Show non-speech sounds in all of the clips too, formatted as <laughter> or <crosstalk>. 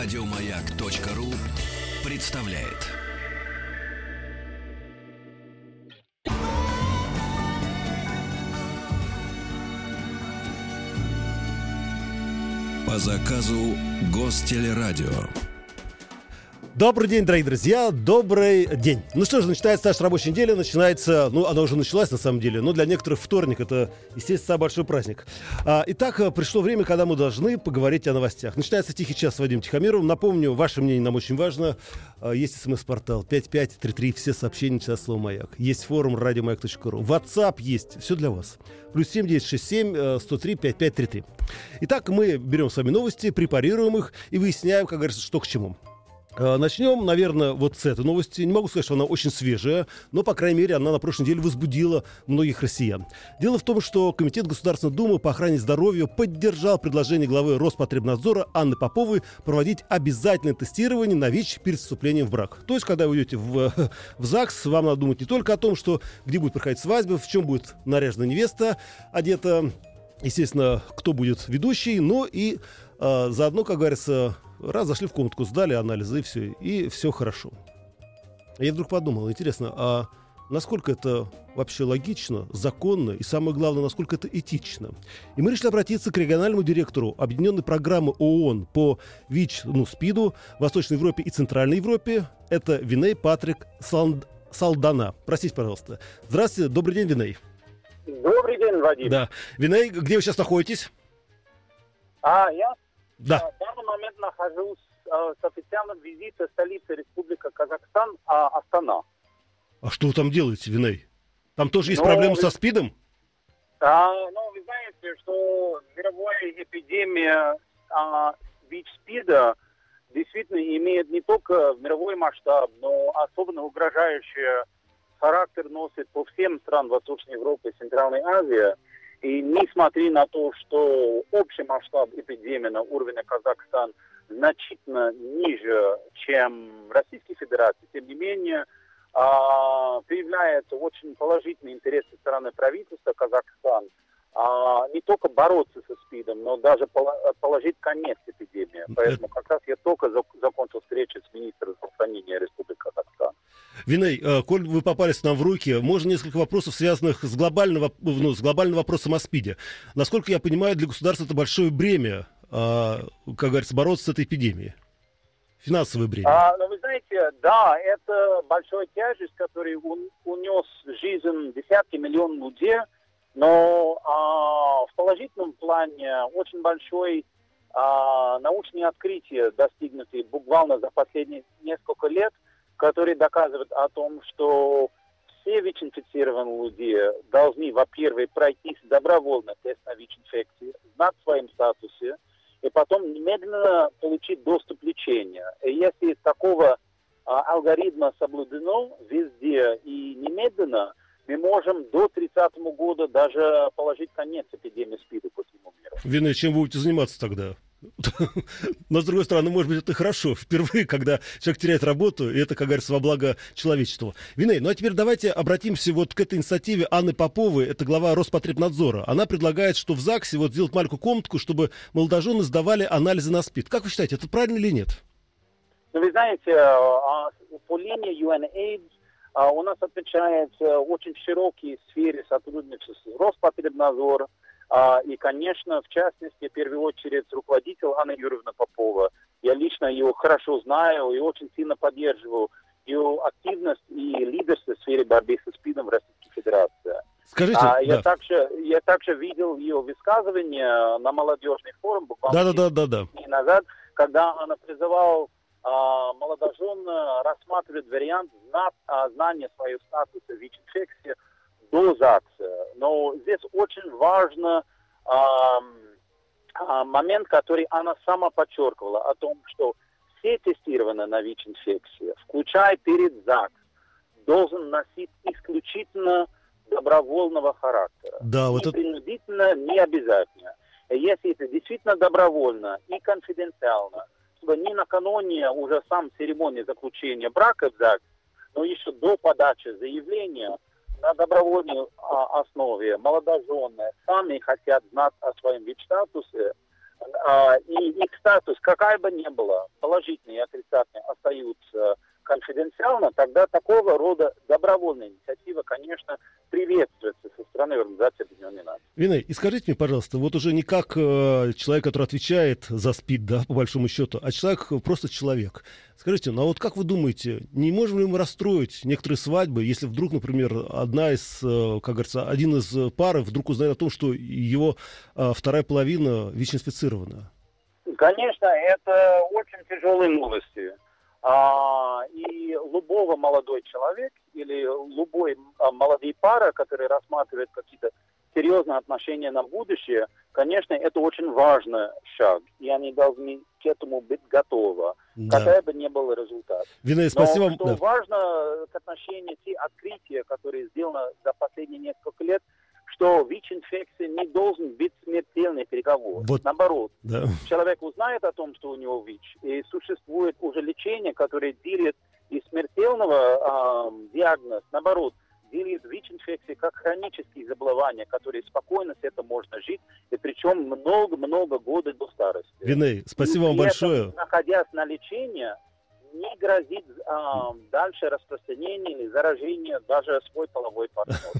Радиомаяк.ру представляет. По заказу Гостелерадио. Добрый день, дорогие друзья, добрый день. Ну что же, начинается наша рабочая неделя, начинается, ну, она уже началась на самом деле, но для некоторых вторник это, естественно, большой праздник. А, итак, э, пришло время, когда мы должны поговорить о новостях. Начинается «Тихий час» с Вадимом Тихомировым. Напомню, ваше мнение нам очень важно. А, есть смс-портал 5533, все сообщения через слово «Маяк». Есть форум радиомаяк.ру. WhatsApp есть, все для вас. Плюс 7967 103 5533. Итак, мы берем с вами новости, препарируем их и выясняем, как говорится, что к чему. Э, начнем, наверное, вот с этой новости. Не могу сказать, что она очень свежая, но, по крайней мере, она на прошлой неделе возбудила многих россиян. Дело в том, что Комитет Государственной Думы по охране здоровья поддержал предложение главы Роспотребнадзора Анны Поповой проводить обязательное тестирование на ВИЧ перед вступлением в брак. То есть, когда вы идете в, <laughs> в ЗАГС, вам надо думать не только о том, что где будет проходить свадьба, в чем будет наряжена невеста одета, естественно, кто будет ведущий, но и э, заодно, как говорится, Раз зашли в комнатку, сдали анализы и все, и все хорошо. Я вдруг подумал, интересно, а насколько это вообще логично, законно и, самое главное, насколько это этично. И мы решили обратиться к региональному директору Объединенной программы ООН по ВИЧ, ну, СПИДу, Восточной Европе и Центральной Европе. Это Виней Патрик Салд... Салдана. Простите, пожалуйста. Здравствуйте, добрый день, Виней. Добрый день, Вадим. Да. Виней, где вы сейчас находитесь? А, я да. В данный момент нахожусь э, с официальным визитом столицы Республика Казахстан а, Астана. А что вы там делаете, Виней? Там тоже есть ну, проблемы со СПИДом? А, ну, вы знаете, что мировая эпидемия а, ВИЧ-СПИДа действительно имеет не только мировой масштаб, но особенно угрожающий характер носит по всем странам Восточной Европы и Центральной Азии. И несмотря на то, что общий масштаб эпидемии на уровне Казахстана значительно ниже, чем Российской Федерации, тем не менее, а, появляется очень положительный интерес со стороны правительства Казахстана не только бороться со СПИДом, но даже положить конец эпидемии. Поэтому как раз я только закончил встречу с министром здравоохранения Республики Казахстан. Виней, э, коль вы попались нам в руки, можно несколько вопросов, связанных с глобальным, ну, с глобальным вопросом о СПИДе. Насколько я понимаю, для государства это большое бремя, а, как говорится, бороться с этой эпидемией. Финансовое бремя. А, ну, вы знаете, да, это большая тяжесть, которая унес жизнь десятки миллионов людей, но а, положительном плане очень большой а, научные открытия, достигнутые буквально за последние несколько лет – который доказывает о том, что все ВИЧ-инфицированные люди должны, во-первых, пройти добровольно тест на ВИЧ-инфекцию, знать в своем статусе, и потом немедленно получить доступ к лечению. И если такого а, алгоритма соблюдено везде и немедленно, мы можем до 30 года даже положить конец эпидемии СПИДа по всему миру. Вины, чем будете заниматься тогда? <laughs> Но, с другой стороны, может быть, это хорошо. Впервые, когда человек теряет работу, и это, как говорится, во благо человечеству. Виней, ну а теперь давайте обратимся вот к этой инициативе Анны Поповой, это глава Роспотребнадзора. Она предлагает, что в ЗАГСе вот сделать маленькую комнатку, чтобы молодожены сдавали анализы на СПИД. Как вы считаете, это правильно или нет? Ну, вы знаете, а, по линии UNAIDS а, у нас отвечает э, очень широкие сферы сотрудничества с Роспотребнадзором, а, и, конечно, в частности, в первую очередь, руководитель Анна Юрьевна Попова. Я лично ее хорошо знаю и очень сильно поддерживаю ее активность и лидерство в сфере борьбы со СПИДом в Российской Федерации. Скажите, а, я, также, я также видел ее высказывание на молодежный форум буквально да, да, да, да, дней назад, когда она призывала а, молодожен рассматривать вариант а, знания своего статуса ВИЧ-инфекции до ЗАГСа. Но здесь очень важно а, а, момент, который она сама подчеркивала, о том, что все тестированные на ВИЧ-инфекции, включая перед ЗАГС, должен носить исключительно добровольного характера. Да, вот не это... принудительно, не обязательно. Если это действительно добровольно и конфиденциально, чтобы не накануне уже сам церемонии заключения брака в ЗАГС, но еще до подачи заявления на добровольной а, основе. Молодожены сами хотят знать о своем ВИЧ-статусе, а, и их статус, какая бы ни была, положительный и отрицательный, остаются конфиденциально, тогда такого рода добровольная инициатива, конечно, приветствуется со стороны Организации Объединенных Наций. Виней, и скажите мне, пожалуйста, вот уже не как э, человек, который отвечает за СПИД, да, по большому счету, а человек, просто человек. Скажите, ну а вот как вы думаете, не можем ли мы расстроить некоторые свадьбы, если вдруг, например, одна из, э, как говорится, один из пары вдруг узнает о том, что его э, вторая половина ВИЧ-инфицирована? Конечно, это очень тяжелые новости. А, и любого молодой человек или любой а, молодой пара, который рассматривает какие-то серьезные отношения на будущее, конечно, это очень важный шаг, и они должны к этому быть готовы, да. какая бы ни был результат. Вина, спасибо вам. Что да. важно к отношению те открытия, которые сделаны за последние несколько лет – что ВИЧ-инфекция не должен быть смертельный переговор. Вот. Наоборот, да. человек узнает о том, что у него ВИЧ, и существует уже лечение, которое делит из смертельного э, диагноз, наоборот, делит ВИЧ-инфекции как хронические заболевания, которые спокойно с этим можно жить, и причем много-много года до старости. Виней, спасибо и вам большое. Этом, находясь на лечении, не грозит а, дальше распространение или заражение даже свой половой партнер.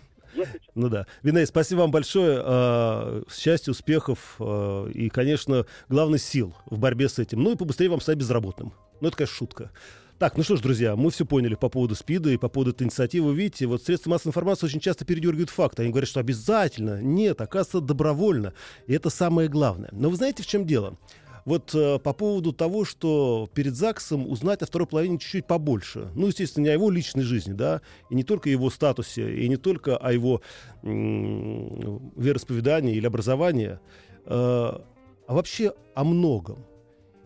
Ну да. Виней, спасибо вам большое. Э, счастья, успехов э, и, конечно, главный сил в борьбе с этим. Ну и побыстрее вам стать безработным. Ну это, конечно, шутка. Так, ну что ж, друзья, мы все поняли по поводу СПИДа и по поводу этой инициативы. Видите, вот средства массовой информации очень часто передергивают факты. Они говорят, что обязательно. Нет, оказывается, добровольно. И это самое главное. Но вы знаете, в чем дело? Вот э, по поводу того, что перед ЗАГСом узнать о второй половине чуть-чуть побольше. Ну, естественно, не о его личной жизни, да, и не только о его статусе, и не только о его м- вероисповедании или образовании, э, а вообще о многом.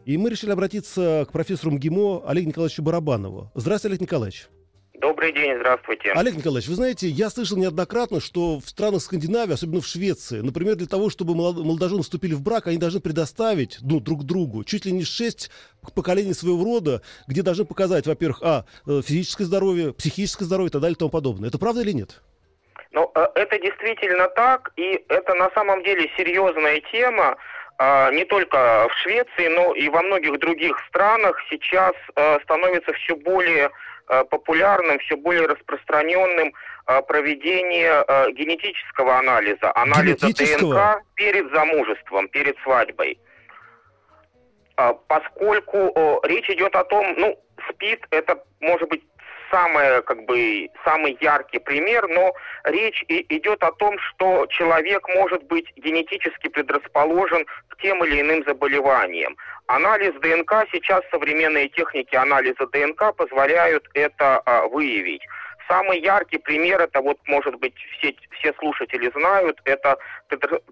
И мы решили обратиться к профессору МГИМО Олегу Николаевичу Барабанову. Здравствуйте, Олег Николаевич. Добрый день, здравствуйте. Олег Николаевич, вы знаете, я слышал неоднократно, что в странах Скандинавии, особенно в Швеции, например, для того, чтобы молодожены вступили в брак, они должны предоставить ну, друг другу чуть ли не шесть поколений своего рода, где должны показать, во-первых, а, э, физическое здоровье, психическое здоровье и так далее и тому подобное. Это правда или нет? Ну, э, это действительно так, и это на самом деле серьезная тема. А, не только в Швеции, но и во многих других странах сейчас э, становится все более популярным, все более распространенным э, проведение э, генетического анализа, анализа ДНК перед замужеством, перед свадьбой. Поскольку речь идет о том, ну, СПИД это может быть самое, как бы, самый яркий пример, но речь и идет о том, что человек может быть генетически предрасположен к тем или иным заболеваниям. Анализ ДНК, сейчас современные техники анализа ДНК позволяют это а, выявить. Самый яркий пример, это вот, может быть, все, все слушатели знают, это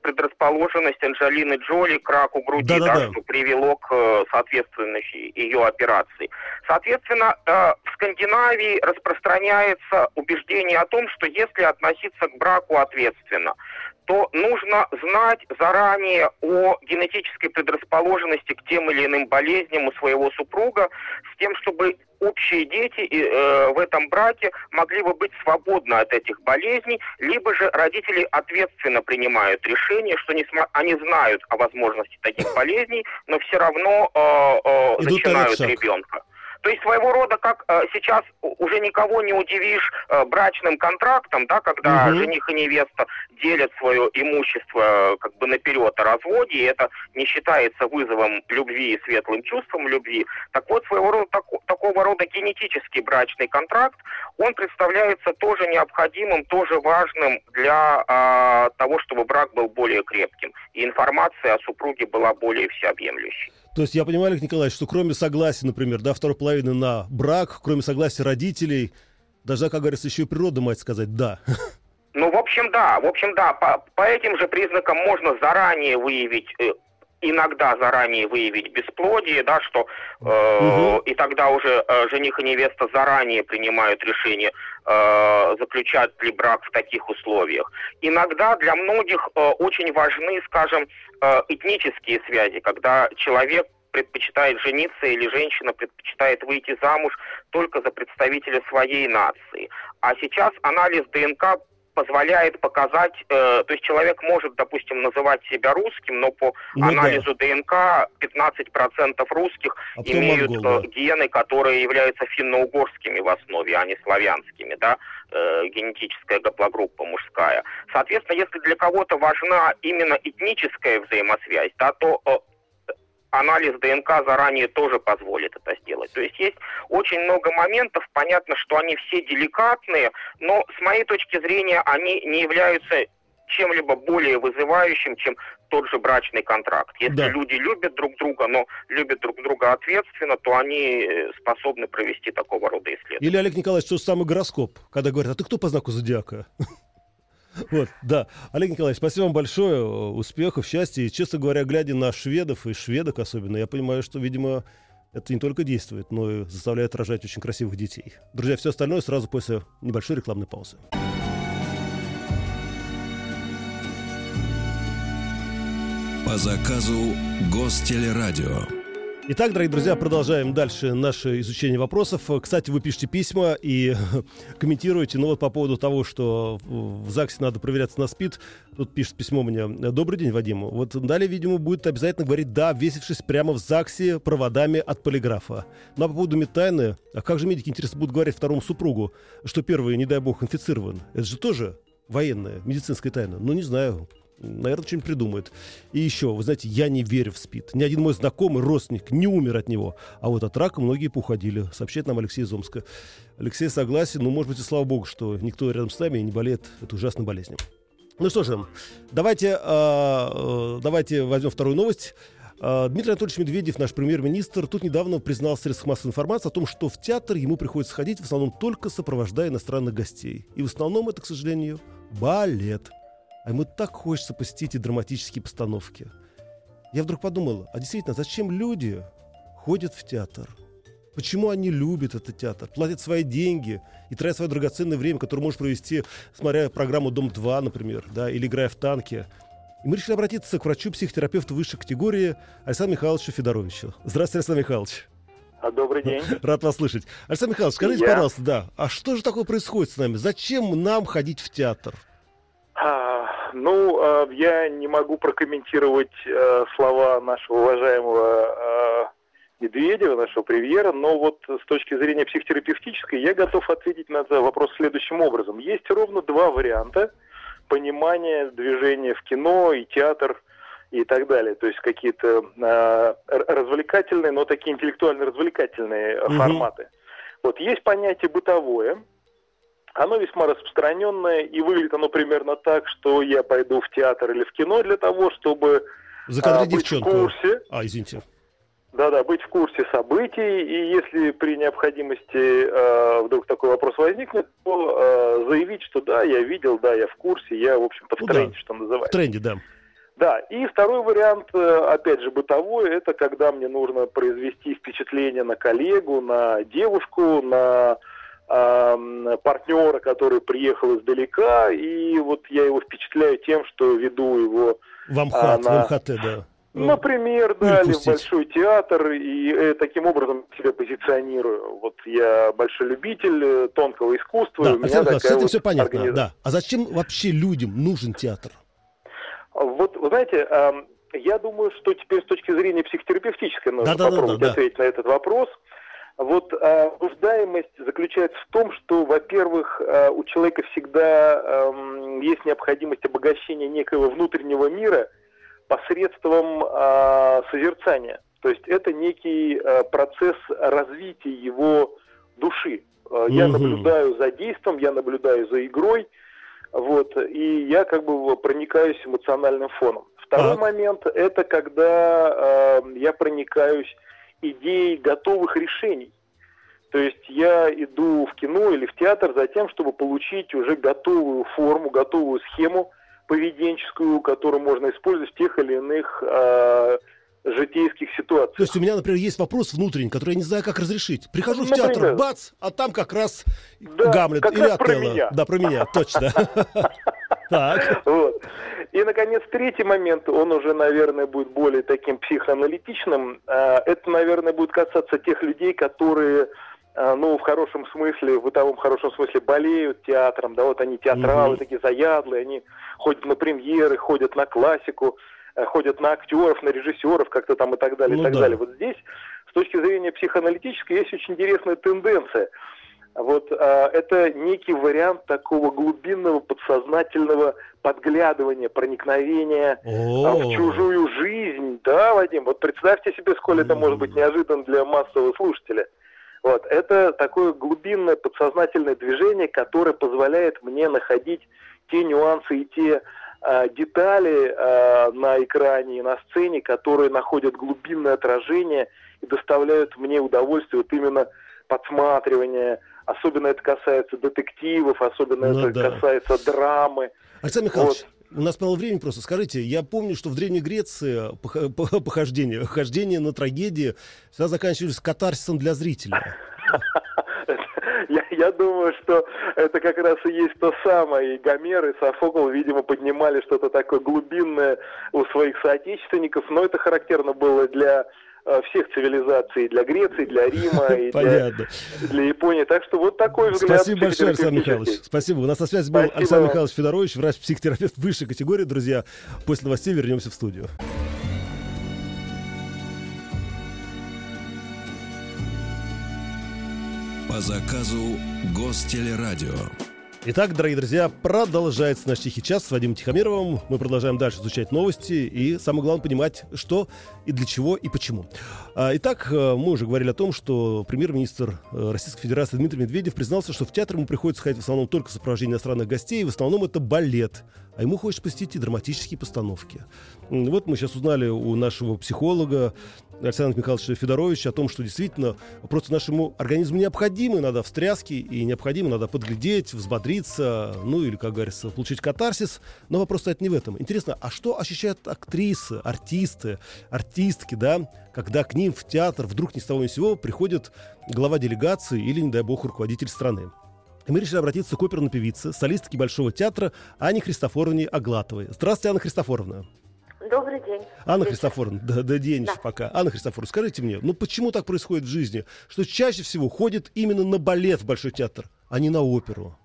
предрасположенность Анджелины Джоли к раку груди, да, да, да. что привело к э, соответствующей ее операции. Соответственно, э, в Скандинавии распространяется убеждение о том, что если относиться к браку ответственно, то нужно знать заранее о генетической предрасположенности к тем или иным болезням у своего супруга, с тем, чтобы общие дети э, в этом браке могли бы быть свободны от этих болезней, либо же родители ответственно принимают решение, что не см... они знают о возможности таких болезней, но все равно э, э, начинают ребенка. То есть своего рода, как э, сейчас уже никого не удивишь э, брачным контрактом, да, когда угу. жених и невеста делят свое имущество э, как бы наперед о разводе, и это не считается вызовом любви и светлым чувством любви. Так вот, своего рода так, такого рода генетический брачный контракт, он представляется тоже необходимым, тоже важным для э, того, чтобы брак был более крепким, и информация о супруге была более всеобъемлющей. То есть я понимаю, Олег Николаевич, что кроме согласия, например, да, второй половины на брак, кроме согласия родителей, даже, как говорится, еще и природа мать сказать «да». Ну, в общем, да. В общем, да. По, по этим же признакам можно заранее выявить э, иногда заранее выявить бесплодие, да, что э, угу. и тогда уже э, жених и невеста заранее принимают решение э, заключать ли брак в таких условиях. Иногда для многих э, очень важны, скажем, э, этнические связи, когда человек предпочитает жениться или женщина предпочитает выйти замуж только за представителя своей нации. А сейчас анализ ДНК позволяет показать, э, то есть человек может, допустим, называть себя русским, но по Ну анализу ДНК 15% русских А имеют монгол, э, да. гены, которые являются финно-угорскими в основе, а не славянскими, да, э, генетическая гаплогруппа мужская. Соответственно, если для кого-то важна именно этническая взаимосвязь, да, то э, анализ ДНК заранее тоже позволит это сделать. То есть есть очень много моментов, понятно, что они все деликатные, но с моей точки зрения они не являются чем-либо более вызывающим, чем тот же брачный контракт. Если Да. люди любят друг друга, но любят друг друга ответственно, то они э, способны провести такого рода исследования. Или, Олег Николаевич, тот самый гороскоп, когда говорят, а ты кто по знаку зодиака? <laughs> Вот, да. Олег Николаевич, спасибо вам большое, успехов, счастья. И, честно говоря, глядя на шведов и шведок особенно, я понимаю, что, видимо, это не только действует, но и заставляет рожать очень красивых детей. Друзья, все остальное сразу после небольшой рекламной паузы. По заказу Гостелерадио. Итак, дорогие друзья, продолжаем дальше наше изучение вопросов. Кстати, вы пишете письма и <laughs> комментируете. Ну вот по поводу того, что в ЗАГСе надо проверяться на СПИД. Тут пишет письмо мне. Добрый день, Вадим. Вот далее, видимо, будет обязательно говорить «да», весившись прямо в ЗАГСе проводами от полиграфа. Ну а по поводу медтайны, а как же медики, интересно, будут говорить второму супругу, что первый, не дай бог, инфицирован? Это же тоже военная, медицинская тайна. Ну, не знаю. Наверное, что-нибудь придумает. И еще, вы знаете, я не верю в СПИД. Ни один мой знакомый, родственник не умер от него. А вот от рака многие поуходили. Сообщает нам Алексей из. Алексей согласен. Ну, может быть, и слава богу, что никто рядом с нами не болеет этой ужасной болезнью. Ну что же, давайте, э, э, давайте возьмем вторую новость. Э, Дмитрий Анатольевич Медведев, наш премьер-министр, тут недавно признал в средствах массовой информации о том, что в театр ему приходится ходить в основном только сопровождая иностранных гостей. И в основном это, к сожалению, балет. А ему так хочется посетить и драматические постановки. Я вдруг подумал, а действительно, зачем люди ходят в театр? Почему они любят этот театр, платят свои деньги и тратят свое драгоценное время, которое можешь провести, смотря программу «Дом-2», например, да, или играя в танки. И мы решили обратиться к врачу-психотерапевту высшей категории Александру Михайловичу Федоровичу. Здравствуйте, Александр Михайлович. А, Добрый день. <laughs> Рад вас слышать. Александр Михайлович, скажите, Я. пожалуйста, да, а что же такое происходит с нами? Зачем нам ходить в театр? А, Ну, а, я не могу прокомментировать э, слова нашего уважаемого э, Медведева, нашего премьера, но вот с точки зрения психотерапевтической я готов ответить на этот вопрос следующим образом. Есть ровно два варианта понимания движения в кино и театр и так далее. То есть какие-то э, развлекательные, но такие интеллектуально-развлекательные э, Мгм. форматы. Вот есть понятие бытовое, оно весьма распространенное, и выглядит оно примерно так, что я пойду в театр или в кино для того, чтобы а, быть в девчонку. курсе, А, извините. да-да, быть в курсе событий, и если при необходимости э, вдруг такой вопрос возникнет, то э, заявить, что да, я видел, да, я в курсе, я, в общем-то, в Ну да. тренде, что В называется. тренде, да. Да, и второй вариант, э, опять же, бытовой, это когда мне нужно произвести впечатление на коллегу, на девушку, на партнера, который приехал издалека, и вот я его впечатляю тем, что веду его, В Амхат, Она- в МХТ, да. например, пыль да, или в. Большой театр, и э, таким образом себя позиционирую. Вот я большой любитель э, тонкого искусства, Да, и у меня Александр Михайлович, с этим вот все понятно, да. А зачем вообще людям нужен театр? Вот, вы знаете, эм, я думаю, что теперь с точки зрения психотерапевтической нужно Да-да-да-да, попробовать да. ответить на этот вопрос. Вот э, нуждаемость заключается в том, что, во-первых, э, у человека всегда эм, есть необходимость обогащения некоего внутреннего мира посредством э, созерцания. То есть это некий э, процесс развития его души. Э, Я наблюдаю за действием, я наблюдаю за игрой, вот, и я как бы проникаюсь эмоциональным фоном. Второй Так. момент – это когда э, я проникаюсь идеей готовых решений. То есть я иду в кино или в театр за тем, чтобы получить уже готовую форму, готовую схему поведенческую, которую можно использовать в тех или иных э, житейских ситуациях. То есть у меня, например, есть вопрос внутренний, который я не знаю, как разрешить. Прихожу в Например? театр, бац, а там как раз Да, Гамлет как или раз про меня. Да, про меня, точно. <laughs> Так. Вот. И, наконец, третий момент, он уже, наверное, будет более таким психоаналитичным. А, Это, наверное, будет касаться тех людей, которые э, ну, в хорошем смысле, в бытовом хорошем смысле, болеют театром, да, вот они театралы, mm-hmm. такие заядлые, они ходят на премьеры, ходят на классику, э, ходят на актеров, на режиссеров, как-то там и так далее, ну, и так да. далее. Вот здесь, с точки зрения психоаналитической, есть очень интересная тенденция – вот а, это некий вариант такого глубинного подсознательного подглядывания, проникновения а, в чужую жизнь. Да, Вадим, вот представьте себе, сколь это может быть неожиданно для массового слушателя. Вот, это такое глубинное подсознательное движение, которое позволяет мне находить те нюансы и те э, детали э, на экране и на сцене, которые находят глубинное отражение и доставляют мне удовольствие вот именно подсматривания, Особенно это касается детективов, особенно ну, это да. касается драмы. Александр Михайлович, вот. у нас мало времени просто. Скажите, я помню, что в Древней Греции похождение, хождение на трагедии всегда заканчивались катарсисом для зрителя. <laughs> Я, я думаю, что это как раз и есть то самое. И Гомер, и Софокл, видимо, поднимали что-то такое глубинное у своих соотечественников, но это характерно было для всех цивилизаций, для Греции, для Рима <laughs> и для, для Японии. Так что вот такой взгляд. Спасибо большое, Александр Михайлович. Спасибо. У нас на связи был Спасибо. Александр Михайлович Федорович, врач-психотерапевт высшей категории. Друзья, после новостей вернемся в студию. По заказу Гостелерадио. Итак, дорогие друзья, продолжается наш «Тихий час» с Вадимом Тихомировым. Мы продолжаем дальше изучать новости и, самое главное, понимать, что и для чего и почему. А, итак, э, мы уже говорили о том, что премьер-министр э, Российской Федерации Дмитрий Медведев признался, что в театр ему приходится ходить в основном только в сопровождении иностранных гостей, и в основном это балет, а ему хочется посетить и драматические постановки. Вот мы сейчас узнали у нашего психолога Александра Михайловича Федоровича о том, что действительно просто нашему организму необходимы надо встряски, и необходимо надо подглядеть, взбодриться, ну или, как говорится, получить катарсис. Но вопрос стоит не в этом. Интересно, а что ощущают актрисы, артисты, артистки, да, когда к ним в театр вдруг ни с того ни с сего приходит глава делегации или, не дай бог, руководитель страны? И мы решили обратиться к оперной певице, солистке Большого театра Ане Христофоровне Аглатовой. Здравствуйте, Анна Христофоровна. Добрый день. Анна Христофоровна, да, да день да. пока. Анна Христофоровна, скажите мне, ну почему так происходит в жизни, что чаще всего ходит именно на балет в Большой театр, а не на оперу?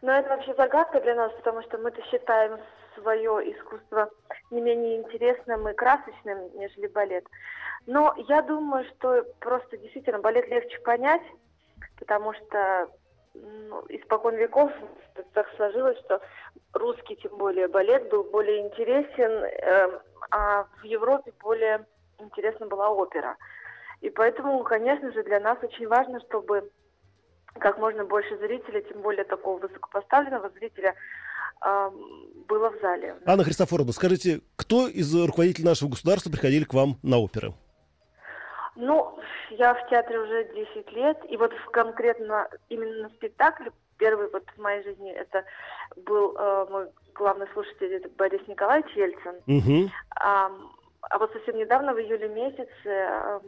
Ну, это вообще загадка для нас, потому что мы-то считаем свое искусство не менее интересным и красочным, нежели балет. Но я думаю, что просто действительно балет легче понять, потому что ну, испокон веков так сложилось, что русский, тем более, балет был более интересен, э, а в Европе более интересна была опера. И поэтому, конечно же, для нас очень важно, чтобы как можно больше зрителей, тем более такого высокопоставленного зрителя, э, было в зале. Анна Христофоровна, скажите, кто из руководителей нашего государства приходили к вам на оперы? Ну, я в театре уже 10 лет, и вот конкретно именно на спектакле, первый вот в моей жизни, это был э, мой главный слушатель, это Борис Николаевич Ельцин. Угу. А, а вот совсем недавно, в июле месяце, э,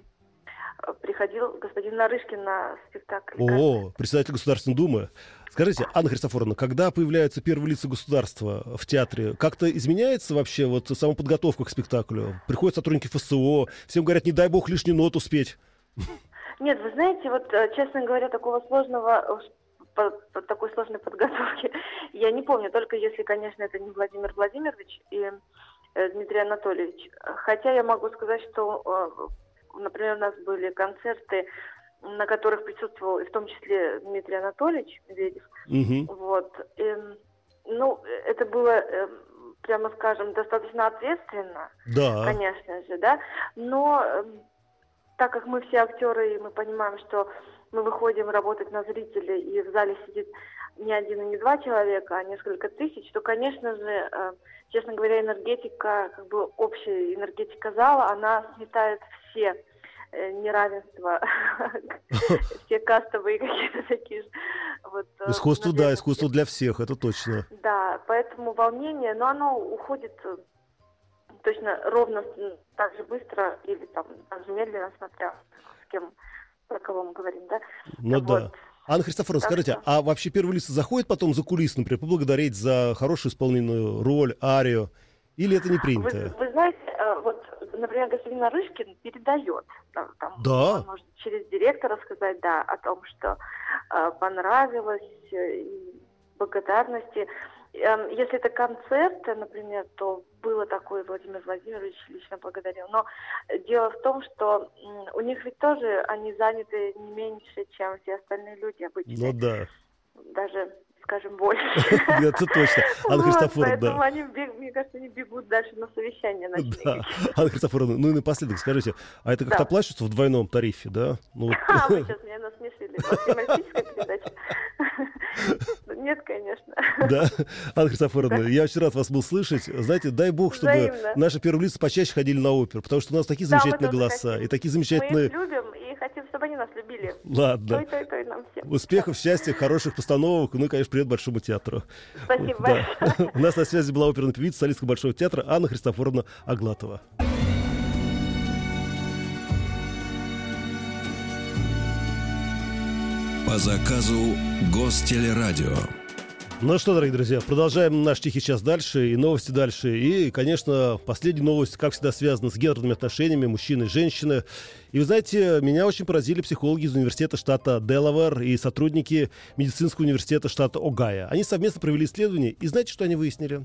приходил господин Нарышкин на спектакль. О, председатель Государственной Думы. Скажите, Анна Христофоровна, когда появляются первые лица государства в театре, как-то изменяется вообще вот сама подготовка к спектаклю? Приходят сотрудники ФСО, всем говорят, не дай бог лишнюю ноту спеть. Нет, вы знаете, вот, э, честно говоря, такого сложного по, по такой сложной подготовки <laughs> я не помню, только если, конечно, это не Владимир Владимирович и э, Дмитрий Анатольевич. Хотя я могу сказать, что, э, например, у нас были концерты на которых присутствовал в том числе Дмитрий Анатольевич Медведев. Угу. Вот. И, ну, это было, э, прямо скажем, достаточно ответственно, да. конечно же, да. Но э, так как мы все актеры, и мы понимаем, что мы выходим работать на зрителей, и в зале сидит не один и не два человека, а несколько тысяч, то, конечно же, э, честно говоря, энергетика, как бы общая энергетика зала, она сметает все Э, неравенство, <laughs> все кастовые какие-то такие же. Вот, э, искусство, да, искусство для всех, это точно. Да, поэтому волнение, но оно уходит точно ровно так же быстро или там так же медленно, смотря с кем, про кого мы говорим, да? Ну вот. да. Анна Христофоровна, так скажите, что... а вообще первые лица заходят потом за кулис, например, поблагодарить за хорошую исполненную роль, арию, или это не принято? Вы, вы знаете, вот например, господин Нарышкин передает, там, там, Да. он может через директора сказать, да, о том, что э, понравилось, э, и благодарности. Эм, Если это концерт, например, то было такое, Владимир Владимирович лично благодарил. Но дело в том, что у них ведь тоже они заняты не меньше, чем все остальные люди обычно. Ну да, Даже, скажем, больше. <laughs> это точно. <laughs> Анна Вот, Христофоровна, да. они, мне кажется, они бегут дальше на совещание ночные. Да, <laughs> Анна Христофоровна, ну и напоследок скажите, а это как-то Да. в двойном тарифе, да? Ну, А, вы сейчас меня насмешили. Вот юмористическая передача. Нет, конечно. Да, Анна Христофоровна, я очень рад вас был слышать. Знаете, дай бог, чтобы Взаимно. наши первые лица почаще ходили на оперу, потому что у нас такие мы замечательные голоса хотим. и такие Мы замечательные... их любим и хотим, чтобы они нас любили. Ладно. Той, той, той нам всем. Успехов, счастья, хороших постановок, ну и, конечно, привет Большому театру. Спасибо Да. большое. У нас на связи была оперная певица солистка Большого театра Анна Христофоровна Аглатова. По заказу Гостелерадио. Ну что, дорогие друзья, продолжаем наш тихий час дальше, и новости дальше. И, конечно, последняя новость, как всегда, связана с гендерными отношениями мужчины и женщины. И вы знаете, меня очень поразили психологи из университета штата Делавэр и сотрудники медицинского университета штата Огайо. Они совместно провели исследование, и знаете, что они выяснили?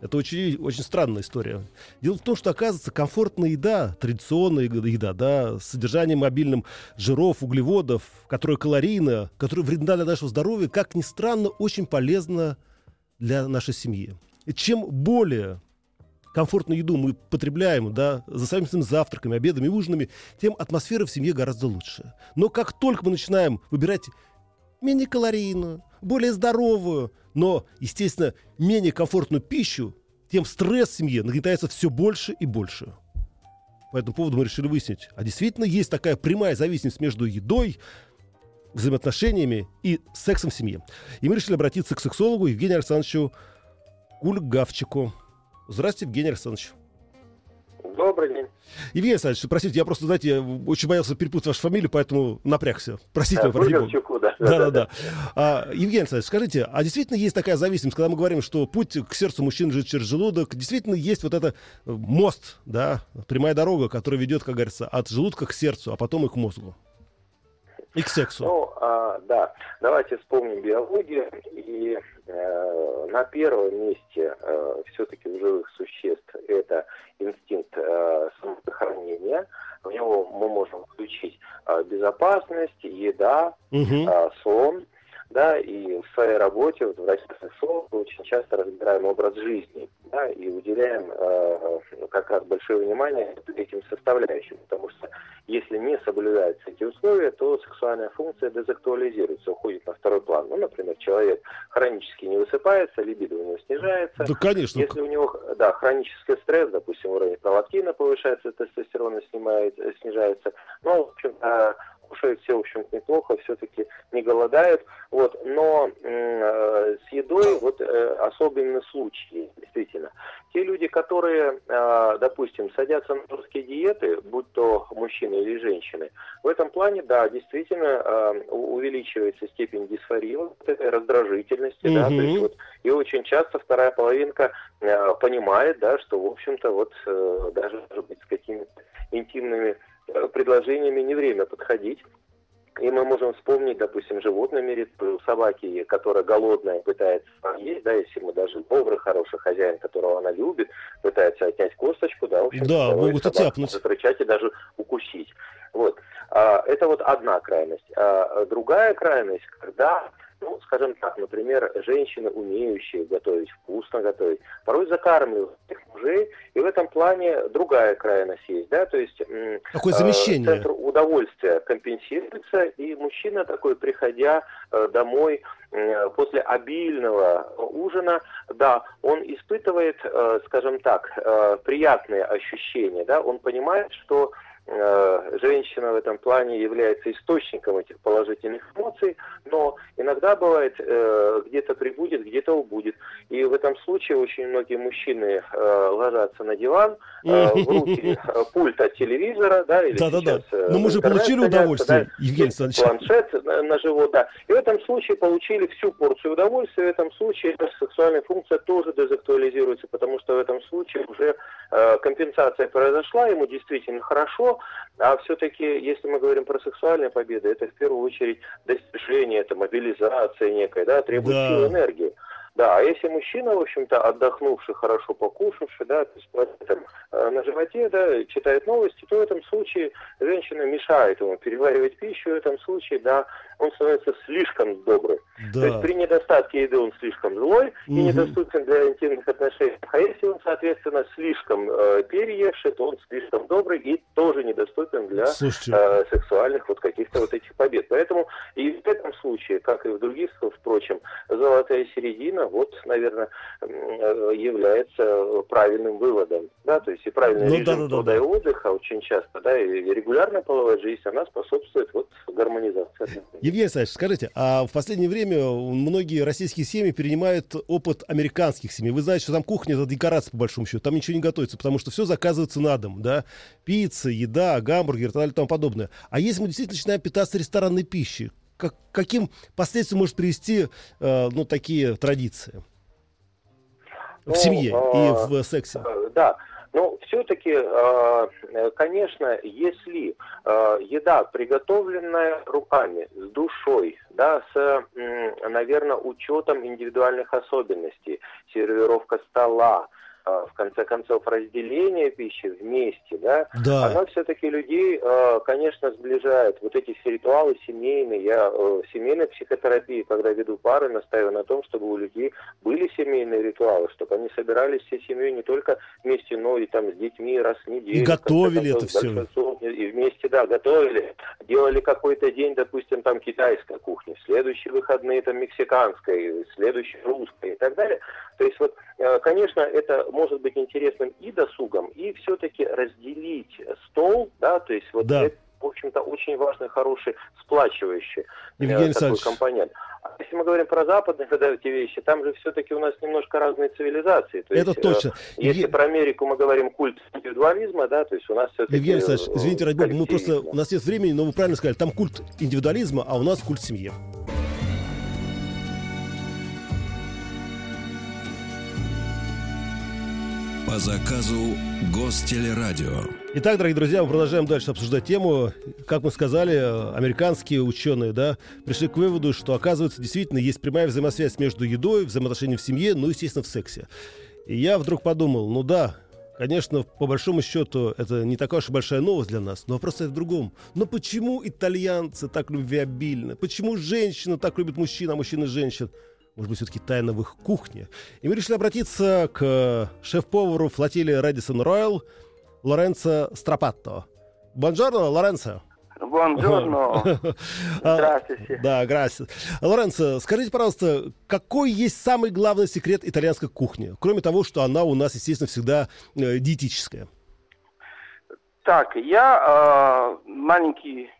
Это очень, очень странная история. Дело в том, что, оказывается, комфортная еда, традиционная еда, да, с содержанием обильным жиров, углеводов, которая калорийна, которая вредна для нашего здоровья, как ни странно, очень полезна для нашей семьи. И чем более комфортную еду мы потребляем, да, за совместными завтраками, обедами, ужинами, тем атмосфера в семье гораздо лучше. Но как только мы начинаем выбирать менее калорийную, более здоровую, но, естественно, менее комфортную пищу, тем стресс в семье нагнетается все больше и больше. По этому поводу мы решили выяснить, а действительно есть такая прямая зависимость между едой, взаимоотношениями и сексом в семье. И мы решили обратиться к сексологу Евгению Александровичу Кульгавчику. Здравствуйте, Евгений Александрович. Добрый день. Евгений Александрович, простите, я просто, знаете, я очень боялся перепутать вашу фамилию, поэтому напрягся. Простите. Бога. Кульгавчуку, да. Да, да, да. А, Евгений Александрович, скажите, а действительно есть такая зависимость, когда мы говорим, что путь к сердцу мужчин лежит через желудок, действительно есть вот это э, мост, да, прямая дорога, которая ведет, как говорится, от желудка к сердцу, а потом и к мозгу. И к сексу. Ну, а, да, давайте вспомним биологию. И э, на первом месте э, все-таки у живых существ это инстинкт э, самосохранения. В него мы можем включить э, безопасность, еда, Мгм. э, сон. Да, и в своей работе, вот в России сон, мы очень часто разбираем образ жизни, да, и уделяем э, как раз большое внимание этим составляющим, потому что если не соблюдаются эти условия, то сексуальная функция дезактуализируется, уходит на второй план. Ну, например, человек хронически не высыпается, либидо у него снижается. Да, конечно. Если у него, да, хронический стресс, допустим, уровень пролактина повышается, тестостерона снимает, э, снижается, ну, в общем, э, кушают все, в общем неплохо, все-таки не голодают, вот, но э, с едой вот э, особенный случай, действительно. Те люди, которые, э, допустим, садятся на жесткие диеты, будь то мужчины или женщины, в этом плане, да, действительно э, увеличивается степень дисфории, вот раздражительности, да, то есть вот, и очень часто вторая половинка э, понимает, да, что, в общем-то, вот э, даже, может быть, с какими-то интимными предложениями не время подходить. И мы можем вспомнить, допустим, животный мир, собаки, которая голодная, пытается есть, да, если мы даже добрый, хороший хозяин, которого она любит, пытается отнять косточку, да, в общем Да, могут и тяпнуть. Закричать и даже укусить. Вот. А, это вот одна крайность. А другая крайность, когда ну, скажем так, например, женщины, умеющие готовить, вкусно готовить, порой закармливают своих мужей, и в этом плане другая крайность есть, да, то есть м, Такое э, замещение. центр удовольствия компенсируется, и мужчина такой, приходя э, домой э, после обильного ужина, да, он испытывает, э, скажем так, э, приятные ощущения, да, он понимает, что э, женщина в этом плане является источником этих положительных эмоций, но иногда бывает э, где-то прибудет, где-то убудет. И в этом случае очень многие мужчины э, ложатся на диван, э, в руки э, пульт от телевизора, да, или Да-да-да. сейчас, э, Но мы же получили удовольствие, да, Евгений Александрович. планшет на, на живот, да. И в этом случае получили всю порцию удовольствия, в этом случае сексуальная функция тоже дезактуализируется, потому что в этом случае уже э, компенсация произошла, ему действительно хорошо, а все-таки, если мы говорим про сексуальные победы, это в первую очередь достижение, это мобилизация некая, да, требует Да. силы энергии. Да, а если мужчина, в общем-то, отдохнувший, хорошо покушавший, да, там, э, на животе, да, читает новости, то в этом случае женщина мешает ему переваривать пищу, в этом случае, да, он становится слишком добрый. То есть Да. при недостатке еды он слишком злой и Мгм. недоступен для интимных отношений. А если он, соответственно, слишком э, переевший, то он слишком добрый и тоже недоступен для Слушайте, э, сексуальных вот каких-то вот этих побед. Поэтому и в этом случае, как и в других, впрочем, золотая середина, вот, наверное, э, является правильным выводом. Да, то есть и правильный Ну, режим да-да-да-да. труда и отдыха очень часто, да, и регулярная половая жизнь, она способствует вот гармонизации. Евгений Александрович, скажите, а в последнее время многие российские семьи перенимают опыт американских семей. Вы знаете, что там кухня это декорация, по большому счету. Там ничего не готовится, потому что все заказывается на дом, да? Пицца, еда, гамбургер и так далее и тому подобное. А если мы действительно начинаем питаться ресторанной пищей, как, каким последствиям может привести э, ну, такие традиции? В Ну, семье а, и в сексе. Э, Да, но все-таки, конечно, если э, еда, приготовленная руками, с душой, да, с, наверное, учетом индивидуальных особенностей, сервировка стола, в конце концов, разделение пищи вместе, да, Да. она все-таки людей, э, конечно, сближает. Вот эти все ритуалы семейные. Я э, в семейной психотерапии, когда веду пары, настаиваю на том, чтобы у людей были семейные ритуалы, чтобы они собирались всей семьей не только вместе, но и там с детьми раз в неделю. И готовили концов, это большинство, И вместе, да, готовили. Делали какой-то день, допустим, там китайской кухни, в следующие выходные там мексиканской, в следующий русской и так далее. То есть вот, э, конечно, это может быть интересным и досугом, и все-таки разделить стол, да, то есть вот Да. это, в общем-то, очень важный, хороший, сплачивающий э, Евгений такой Александрович. компонент. А если мы говорим про западные да, эти вещи, там же все-таки у нас немножко разные цивилизации. То Это есть, э, точно. Если Евге- про Америку мы говорим культ индивидуализма, да, то есть у нас все-таки... Евгений Александрович, э, извините, ради бога, мы просто, коллективизм. у нас нет времени, но вы правильно сказали, там культ индивидуализма, а у нас культ семьи. По заказу Гостелерадио. Итак, дорогие друзья, мы продолжаем дальше обсуждать тему. Как мы сказали, американские ученые да, пришли к выводу, что, оказывается, действительно есть прямая взаимосвязь между едой, взаимоотношениями в семье, ну, естественно, в сексе. И я вдруг подумал, ну да, конечно, по большому счету, это не такая уж и большая новость для нас, но вопрос в другом. Но почему итальянцы так любвеобильны? Почему женщины так любят мужчин, а мужчины женщин? Может быть, все-таки тайна в их кухне? И мы решили обратиться к шеф-повару флотилии Редисон Роyal Лоренцо Страпатто. Бонжорно, Лоренцо. Buongiorno. <laughs> А, Здравствуйте. Да, грасис. Лоренцо, скажите, пожалуйста, какой есть самый главный секрет итальянской кухни? Кроме того, что она у нас, естественно, всегда э, диетическая. Так, я э, маленький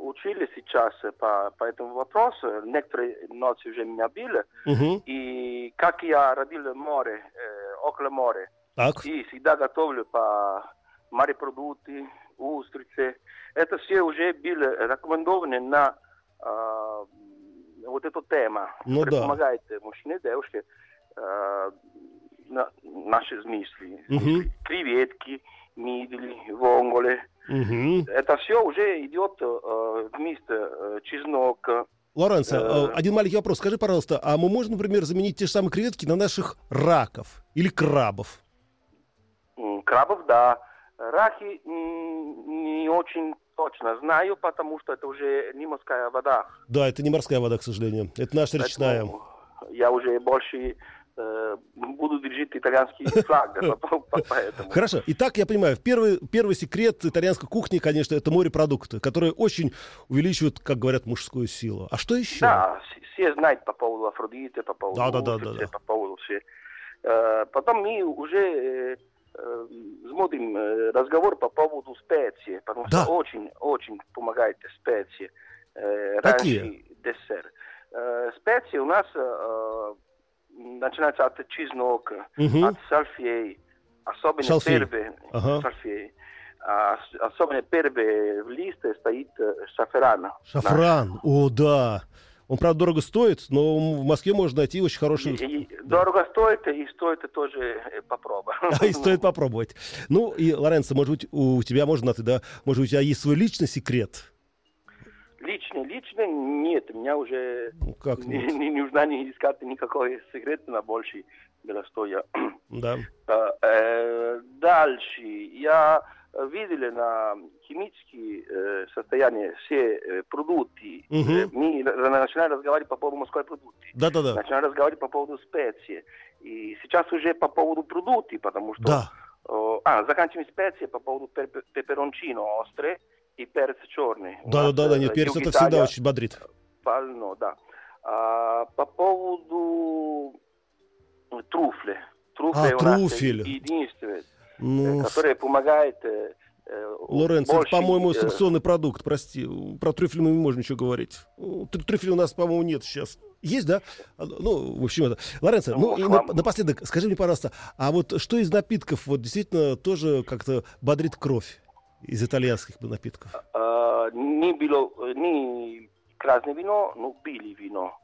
учили сейчас по, по этому вопросу. Некоторые ночи уже меня били. Мгм. И как я родил море, э, около моря, Так. и всегда готовлю по морепродукты, устрицы. Это все уже были рекомендованы на э, вот эту тему. Ну да. Помогает мужчине, девушке э, на наши смыслы. Мгм. Креветки, мидли, вонголи. Мгм. Это все уже идет э, вместе э, чеснок. Лоренцо, Э. э, один маленький вопрос. Скажи, пожалуйста, а мы можем, например, заменить те же самые креветки на наших раков или крабов? Крабов, да. Рахи м, не очень точно знаю, потому что это уже не морская вода. Да, это не морская вода, к сожалению. Это наша речная. Поэтому Я уже больше буду держать итальянский флаг. Хорошо. Итак, я понимаю, первый, первый секрет итальянской кухни, конечно, это морепродукты, которые очень увеличивают, как говорят, мужскую силу. А что еще? Да, все знают по поводу Афродиты, по поводу Да, да, да, да, да. по поводу все. Э, Потом мы уже э, э, смотрим э, разговор по поводу специй, потому Да. что очень, очень помогает специи. э, Какие? десерт. Э, Специи у нас начинаются от чеснока, Мгм. от сальфей, особенно Шалфей. первые Ага. сальфей. А особенно первые в листе стоит э, шафран. Шафран. О, да. Он, правда, дорого стоит, но в Москве можно найти очень хороший... И, и дорого стоит, и стоит тоже э, попробовать. А <laughs> и стоит попробовать. Ну, и, Лоренцо, может быть, у тебя можно, ты, да, может, у тебя есть свой личный секрет? Личный, личный, нет, меня уже Ну, как не, нет? не нужно не искать никакой секрет на больше, для что я. Да. Э, э, Дальше, я видел на химические э, состояния все э, продукты. Э, Мы начинаем разговаривать по поводу морской продукции. Да-да-да. Начинаем разговаривать по поводу специй. И сейчас уже по поводу продуктов, потому что... Да. э, а, заканчиваем специи по поводу пер- пеперончино острый и перец черный. Нас, Да-да-да, э, нет, перец это всегда очень бодрит. полно, да. А, по поводу труфли. Труфли А, у нас труфель. единственное, Ну, э, которое помогает... э, Лоренцо, это, по-моему, санкционный продукт, прости. Про трюфель мы не можем ничего говорить. Трю- Трюфеля у нас, по-моему, нет сейчас. Есть, да? А, Ну, в общем, это. Лоренцо, ну, Ну, и нап- напоследок, скажи мне, пожалуйста, а вот что из напитков вот действительно тоже как-то бодрит кровь из итальянских напитков? э, не бело, не красное вино, но белое вино.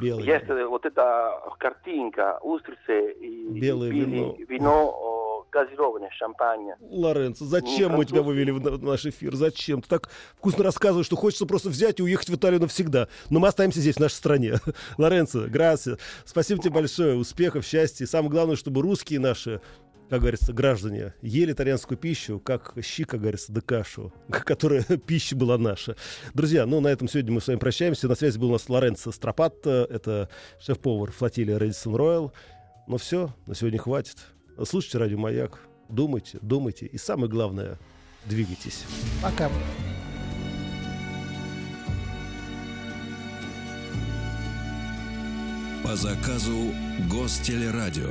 Белый. Есть вот эта картинка, устрицы и Белое белое вино. вино газированное, шампань. Лоренцо, зачем Ну, мы тебя француз- вывели в на- наш эфир? Зачем? Ты так вкусно рассказываешь, что хочется просто взять и уехать в Италию навсегда. Но мы останемся здесь, в нашей стране. <laughs> Лоренцо, грация. Спасибо тебе большое. Успехов, счастья. И самое главное, чтобы русские наши, как говорится, граждане, ели итальянскую пищу, как щи, как говорится, да кашу, <laughs> которая <laughs> пища была наша. Друзья, ну на этом сегодня мы с вами прощаемся. На связи был у нас Лоренцо Стропатто. Это шеф-повар флотилии Рэдисон Роyal. Ну все, на сегодня хватит. Слушайте радио Маяк. Думайте, думайте. И самое главное, двигайтесь. Пока. По заказу Гостелерадио.